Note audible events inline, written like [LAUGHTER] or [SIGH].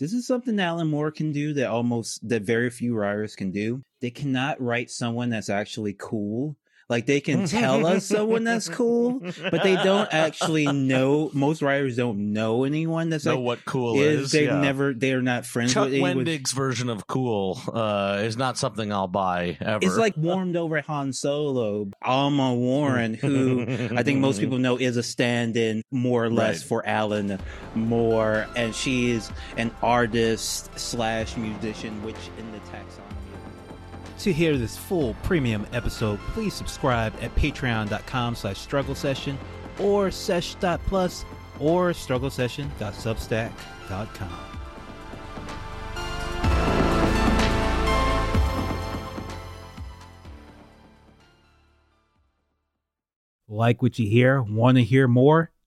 This is something Alan Moore can do that almost that very few writers can do. They cannot write someone that's actually cool. Like they can tell us someone that's cool, but they don't [LAUGHS] actually know. Most writers don't know anyone that's know like what cool is. is. They yeah. never. They are not friends Chuck with anyone. Wendig's version of cool uh, is not something I'll buy ever. It's like warmed over Han Solo, Alma Warren, who I think most people know is a stand-in more or less Right. for Alan Moore, and she is an artist slash musician, which in the taxonomy. To hear this full premium episode, please subscribe at patreon.com slash struggle session or sesh.plus or struggle session.substack.com. Like what you hear? Want to hear more?